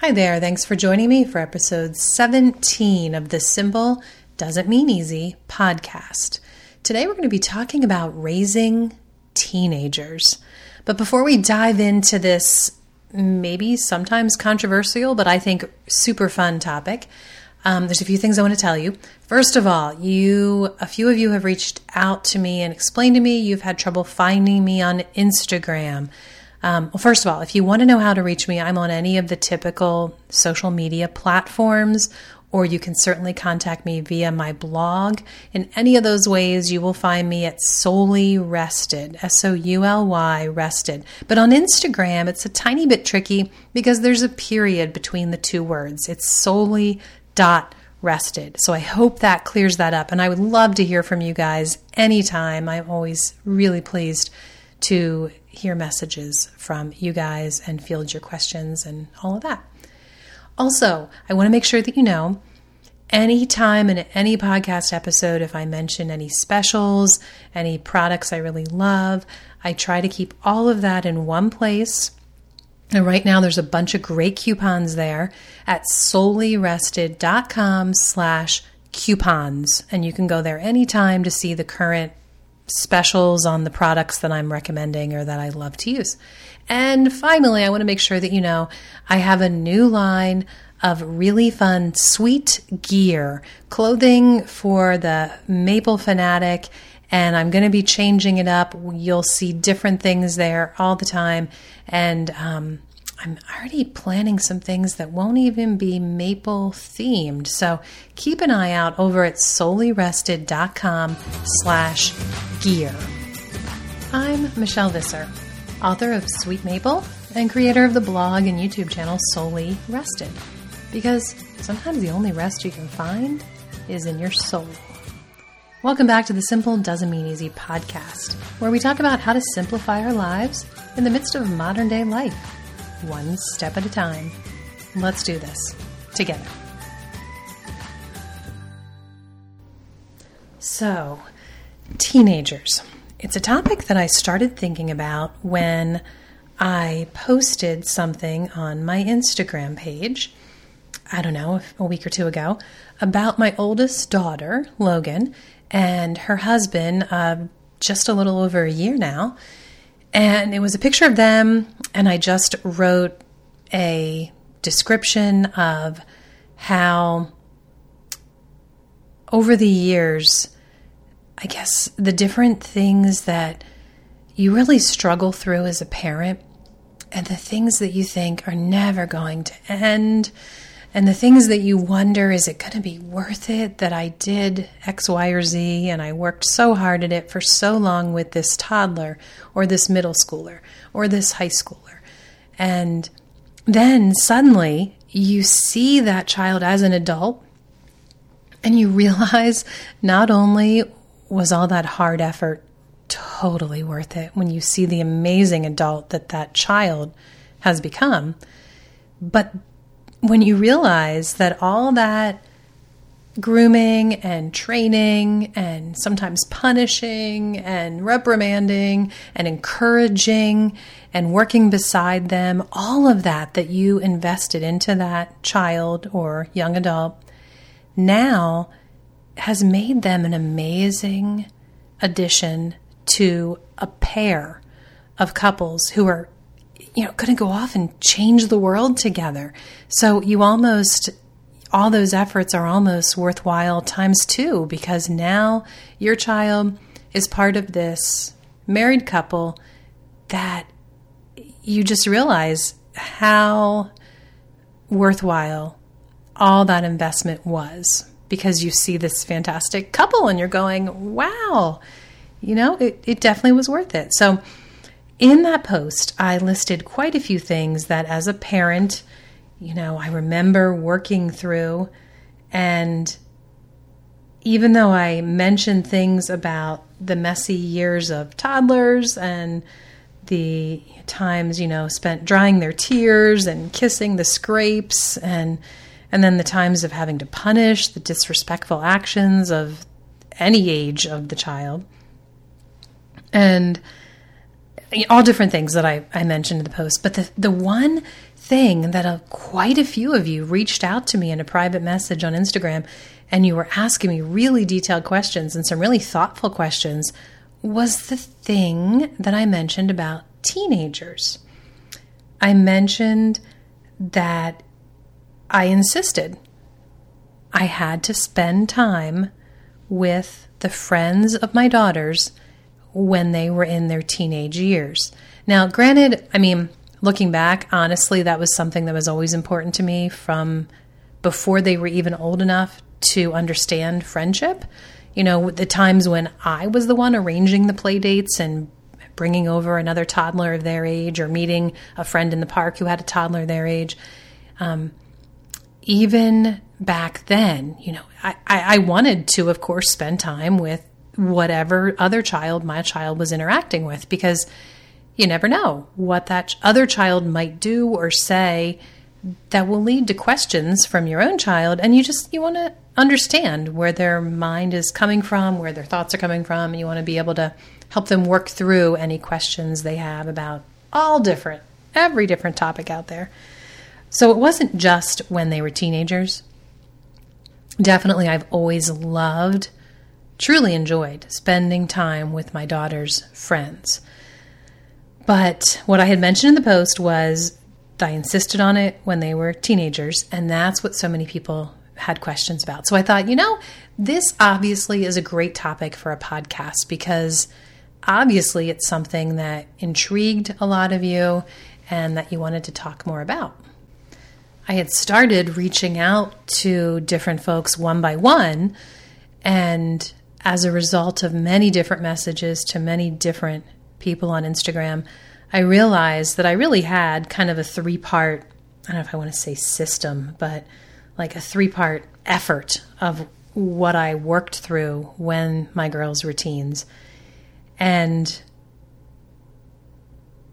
Hi there. Thanks for joining me for episode 17 of the Simple Doesn't Mean Easy podcast. Today we're going to be talking about raising teenagers. But before we dive into this, maybe sometimes controversial, but I think super fun topic, um, there's a few things I want to tell you. First of all, you, a few of you have reached out to me and explained to me you've had trouble finding me on Instagram. Um, well, first of all, if you want to know how to reach me, I'm on any of the typical social media platforms, or you can certainly contact me via my blog. In any of those ways, you will find me at Souly Rested, S O U L Y Rested. But on Instagram, it's a tiny bit tricky because there's a period between the two words. It's souly dot rested. So I hope that clears that up. And I would love to hear from you guys anytime. I'm always really pleased to hear messages from you guys and field your questions and all of that. Also, I want to make sure that you know anytime in any podcast episode, if I mention any specials, any products I really love, I try to keep all of that in one place. And right now there's a bunch of great coupons there at soulyrested.com slash coupons. And you can go there anytime to see the current specials on the products that I'm recommending or that I love to use. And finally, I want to make sure that you know I have a new line of really fun, sweet gear, clothing for the Maple Fanatic, and I'm going to be changing it up. You'll see different things there all the time. And um, I'm already planning some things that won't even be maple themed. So keep an eye out over at soulyrested.com slash gear. I'm Michelle Visser, author of Sweet Maple and creator of the blog and YouTube channel Souly Rested. Because sometimes the only rest you can find is in your soul. Welcome back to the Simple Doesn't Mean Easy podcast, where we talk about how to simplify our lives in the midst of modern day life one step at a time. Let's do this together. So, teenagers. It's a topic that I started thinking about when I posted something on my Instagram page, I don't know, a week or two ago, about my oldest daughter, Logan, and her husband, uh, just a little over a year now. And it was a picture of them, and I just wrote a description of how over the years, I guess the different things that you really struggle through as a parent and the things that you think are never going to end and the things that you wonder is it going to be worth it that I did X, Y, or Z and I worked so hard at it for so long with this toddler or this middle schooler or this high schooler. And then suddenly you see that child as an adult and you realize not only was all that hard effort totally worth it when you see the amazing adult that that child has become, but when you realize that all that grooming and training and sometimes punishing and reprimanding and encouraging and working beside them, all of that that you invested into that child or young adult now has made them an amazing addition to a pair of couples who are you know, going to go off and change the world together. So you almost, all those efforts are almost worthwhile times two because now your child is part of this married couple that you just realize how worthwhile all that investment was because you see this fantastic couple and you're going, wow, you know, it, it definitely was worth it. So, in that post, I listed quite a few things that as a parent, you know, I remember working through. And even though I mentioned things about the messy years of toddlers and the times, you know, spent drying their tears and kissing the scrapes and and then the times of having to punish the disrespectful actions of any age of the child. And all different things that I, I mentioned in the post. But the, the one thing that a, quite a few of you reached out to me in a private message on Instagram and you were asking me really detailed questions and some really thoughtful questions was the thing that I mentioned about teenagers. I mentioned that I insisted I had to spend time with the friends of my daughters when they were in their teenage years. Now, granted, I mean, looking back, honestly, that was something that was always important to me from before they were even old enough to understand friendship. You know, the times when I was the one arranging the play dates and bringing over another toddler of their age or meeting a friend in the park who had a toddler their age. Um, even back then, you know, I, I wanted to, of course, spend time with whatever other child my child was interacting with because you never know what that other child might do or say that will lead to questions from your own child and you just you want to understand where their mind is coming from where their thoughts are coming from and you want to be able to help them work through any questions they have about all different every different topic out there. So it wasn't just when they were teenagers. Definitely i've always loved truly enjoyed spending time with my daughter's friends but what I had mentioned in the post was I insisted on it when they were teenagers, and that's what so many people had questions about. So I thought, you know, this obviously is a great topic for a podcast because obviously it's something that intrigued a lot of you and that you wanted to talk more about. I had started reaching out to different folks one by one, and as a result of many different messages to many different people on Instagram, I realized that I really had kind of a three part, I don't know if I want to say system, but like a three part effort of what I worked through when my girls were teens. And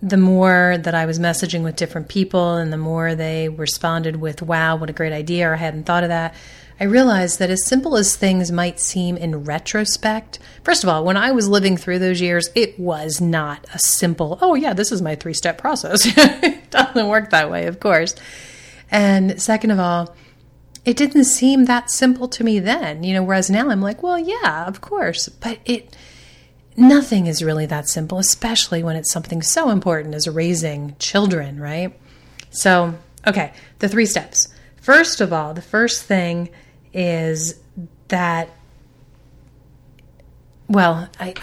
the more that I was messaging with different people and the more they responded with, wow, what a great idea, or I hadn't thought of that, I realized that as simple as things might seem in retrospect, first of all, when I was living through those years, it was not a simple, oh, yeah, this is my three step process. it doesn't work that way, of course. And second of all, it didn't seem that simple to me then, you know, whereas now I'm like, well, yeah, of course. But it, nothing is really that simple, especially when it's something so important as raising children, right? So, okay, the three steps. First of all, the first thing is that well, I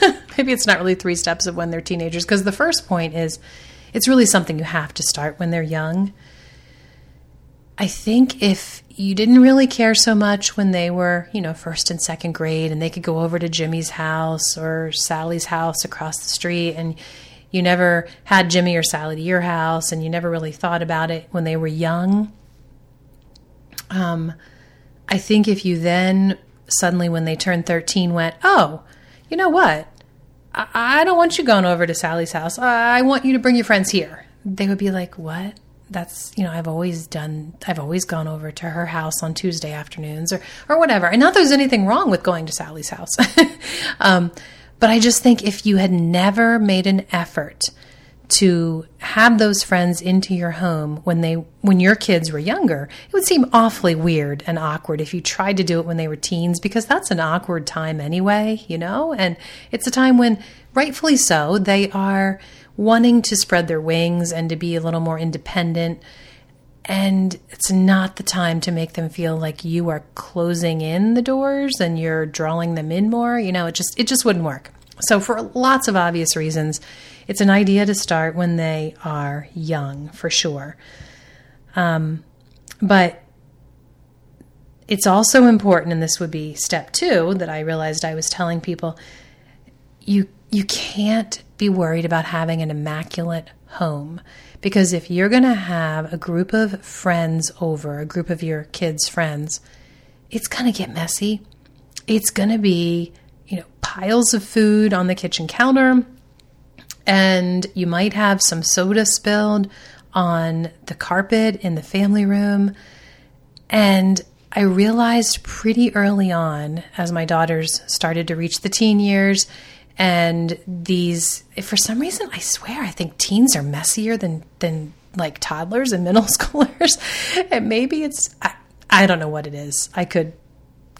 maybe it's not really three steps of when they're teenagers because the first point is it's really something you have to start when they're young. I think if you didn't really care so much when they were, you know, first and second grade and they could go over to Jimmy's house or Sally's house across the street and you never had Jimmy or Sally to your house and you never really thought about it when they were young. Um, I think if you then suddenly, when they turned 13, went, oh, you know what? I, I don't want you going over to Sally's house. I want you to bring your friends here. They would be like, what? That's, you know, I've always done, I've always gone over to her house on Tuesday afternoons or, or whatever. And not there's anything wrong with going to Sally's house. um, but I just think if you had never made an effort to have those friends into your home when they when your kids were younger it would seem awfully weird and awkward if you tried to do it when they were teens because that's an awkward time anyway you know? And it's a time when rightfully so they are wanting to spread their wings and to be a little more independent and it's not the time to make them feel like you are closing in the doors and you're drawing them in more you know? It just it just wouldn't work so for lots of obvious reasons it's an idea to start when they are young, for sure. Um, but it's also important, and this would be step two that I realized I was telling people you you can't be worried about having an immaculate home because if you're going to have a group of friends over, a group of your kids' friends, it's going to get messy. It's going to be, piles of food on the kitchen counter and you might have some soda spilled on the carpet in the family room. And I realized pretty early on, as my daughters started to reach the teen years, and these, for some reason, I swear, I think teens are messier than than like toddlers and middle schoolers. and maybe it's, I, I don't know what it is. I could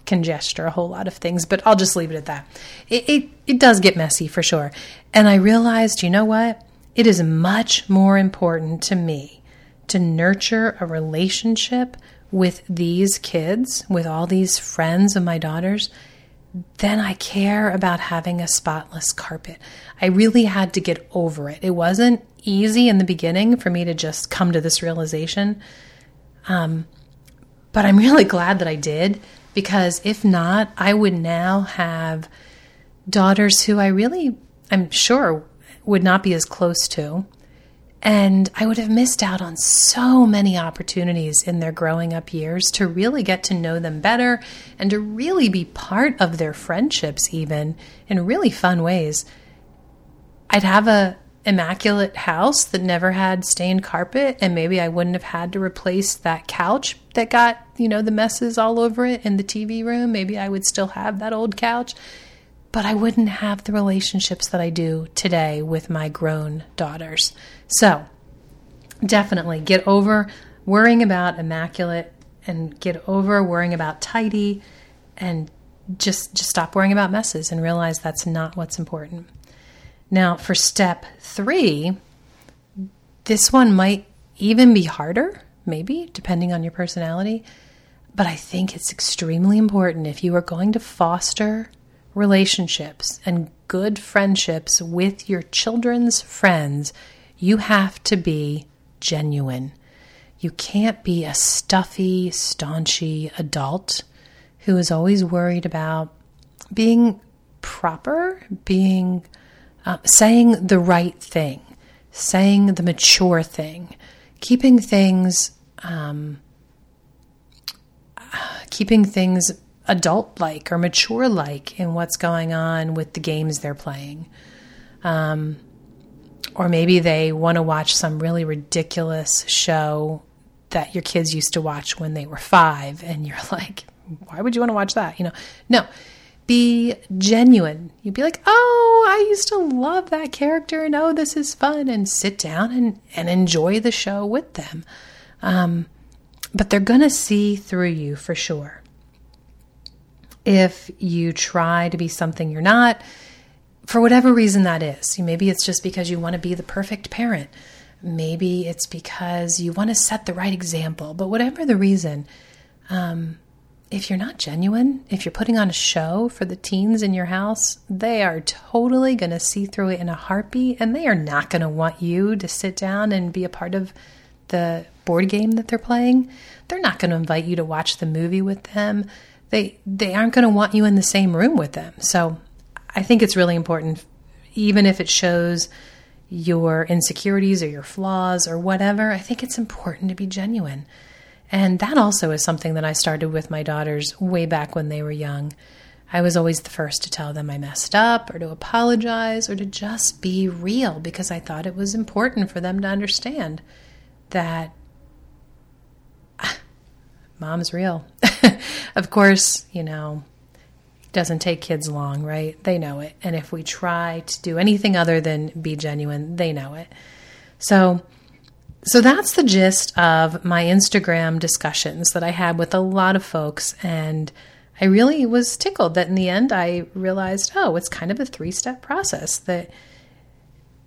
congesture a whole lot of things, but I'll just leave it at that. It, it, it does get messy for sure. And I realized, you know what? It is much more important to me to nurture a relationship with these kids, with all these friends of my daughters, than I care about having a spotless carpet. I really had to get over it. It wasn't easy in the beginning for me to just come to this realization. Um, but I'm really glad that I did because if not, I would now have daughters who I really, I'm sure, would not be as close to. And I would have missed out on so many opportunities in their growing up years to really get to know them better and to really be part of their friendships, even in really fun ways. I'd have a immaculate house that never had stained carpet and maybe I wouldn't have had to replace that couch that got, you know, the messes all over it in the TV room. Maybe I would still have that old couch, but I wouldn't have the relationships that I do today with my grown daughters. So, definitely get over worrying about immaculate and get over worrying about tidy and just just stop worrying about messes and realize that's not what's important. Now, for step three, this one might even be harder, maybe, depending on your personality. But I think it's extremely important if you are going to foster relationships and good friendships with your children's friends, you have to be genuine. You can't be a stuffy, staunchy adult who is always worried about being proper, being uh, saying the right thing, saying the mature thing, keeping things, um, keeping things adult like or mature like in what's going on with the games they're playing. Um, or maybe they want to watch some really ridiculous show that your kids used to watch when they were five, and you're like, why would you want to watch that? You know, no, be genuine. You'd be like, oh, I used to love that character and oh, this is fun. And sit down and, and enjoy the show with them. Um, but they're going to see through you for sure. If you try to be something you're not, for whatever reason that is, maybe it's just because you want to be the perfect parent. Maybe it's because you want to set the right example. But whatever the reason, um, if you're not genuine, if you're putting on a show for the teens in your house, they are totally going to see through it in a heartbeat and they are not going to want you to sit down and be a part of the board game that they're playing. They're not going to invite you to watch the movie with them. They they aren't going to want you in the same room with them. So, I think it's really important even if it shows your insecurities or your flaws or whatever, I think it's important to be genuine. And that also is something that I started with my daughters way back when they were young. I was always the first to tell them I messed up or to apologize or to just be real because I thought it was important for them to understand that mom's real. of course, you know, doesn't take kids long, right? They know it. And if we try to do anything other than be genuine, they know it. So, so that's the gist of my Instagram discussions that I had with a lot of folks. And I really was tickled that in the end I realized, oh, it's kind of a three step process that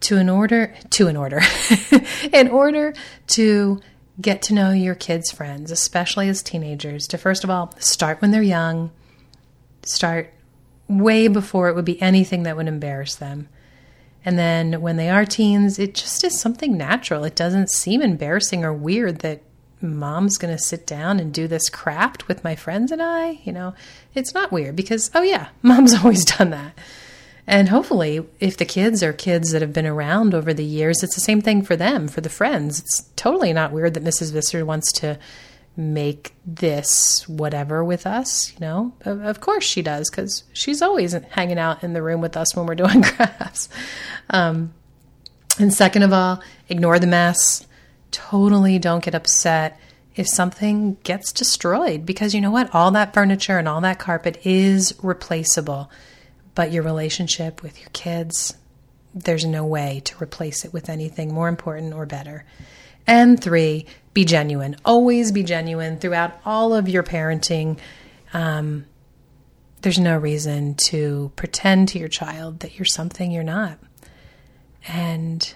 to in order to in order in order to get to know your kids' friends, especially as teenagers, to first of all start when they're young, start way before it would be anything that would embarrass them. And then when they are teens, it just is something natural. It doesn't seem embarrassing or weird that mom's going to sit down and do this craft with my friends and I. You know, it's not weird because, oh, yeah, mom's always done that. And hopefully, if the kids are kids that have been around over the years, it's the same thing for them, for the friends. It's totally not weird that Mrs. Visser wants to make this whatever with us, you know? Of course she does, because she's always hanging out in the room with us when we're doing crafts. Um, and second of all, ignore the mess. Totally don't get upset if something gets destroyed, because you know what? All that furniture and all that carpet is replaceable. But your relationship with your kids, there's no way to replace it with anything more important or better. And three, be genuine. Always be genuine throughout all of your parenting. Um, there's no reason to pretend to your child that you're something you're not. And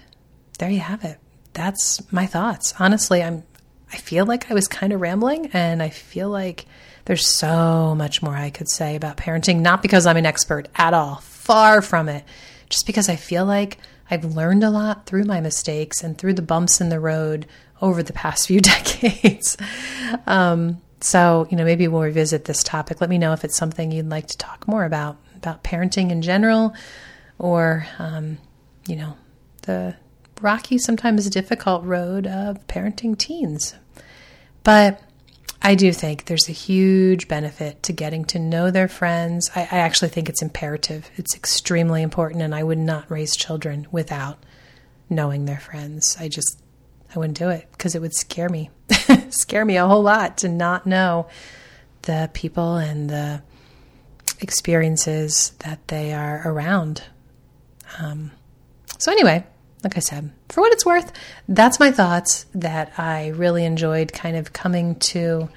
there you have it. That's my thoughts. Honestly, I'm I feel like I was kind of rambling and I feel like there's so much more I could say about parenting, not because I'm an expert at all, far from it, just because I feel like I've learned a lot through my mistakes and through the bumps in the road over the past few decades. um, so, you know, maybe we'll revisit this topic. Let me know if it's something you'd like to talk more about, about parenting in general, or, um, you know, the rocky, sometimes difficult road of parenting teens. But I do think there's a huge benefit to getting to know their friends. I, I, actually think it's imperative. It's extremely important, and I would not raise children without knowing their friends. I just, I wouldn't do it because it would scare me. scare me a whole lot to not know the people and the experiences that they are around. Um, so, anyway, like I said, for what it's worth, that's my thoughts that I really enjoyed kind of coming to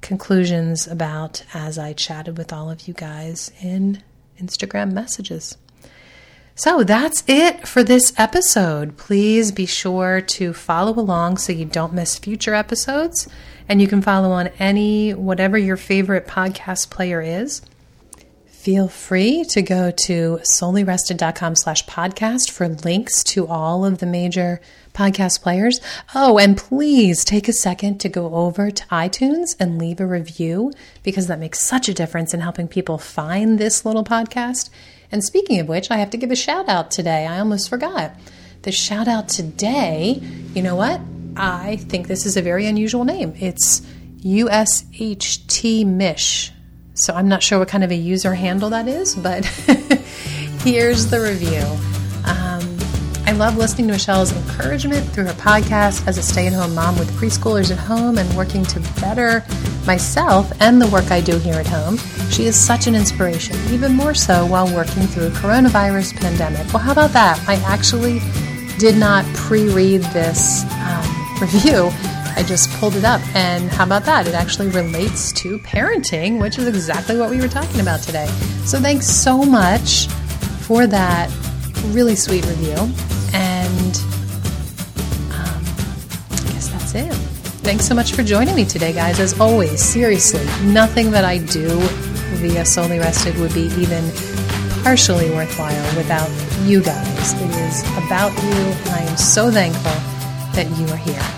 conclusions about as I chatted with all of you guys in Instagram messages. So that's it for this episode. Please be sure to follow along so you don't miss future episodes. And you can follow on any, whatever your favorite podcast player is. Feel free to go to soulyrested.com slash podcast for links to all of the major podcast players. Oh, and please take a second to go over to iTunes and leave a review because that makes such a difference in helping people find this little podcast. And speaking of which, I have to give a shout out today. I almost forgot. The shout out today, you know what? I think this is a very unusual name. It's USHT Mish. So I'm not sure what kind of a user handle that is, but here's the review. Um, I love listening to Michelle's encouragement through her podcast as a stay at home mom with preschoolers at home and working to better myself and the work I do here at home. She is such an inspiration, even more so while working through a coronavirus pandemic. Well, how about that? I actually did not pre read this um, review. I just pulled it up, and how about that? It actually relates to parenting, which is exactly what we were talking about today. So, thanks so much for that really sweet review. And um, I guess that's it. Thanks so much for joining me today, guys. As always, seriously, nothing that I do via Souly Rested would be even partially worthwhile without you guys. It is about you, I am so thankful that you are here.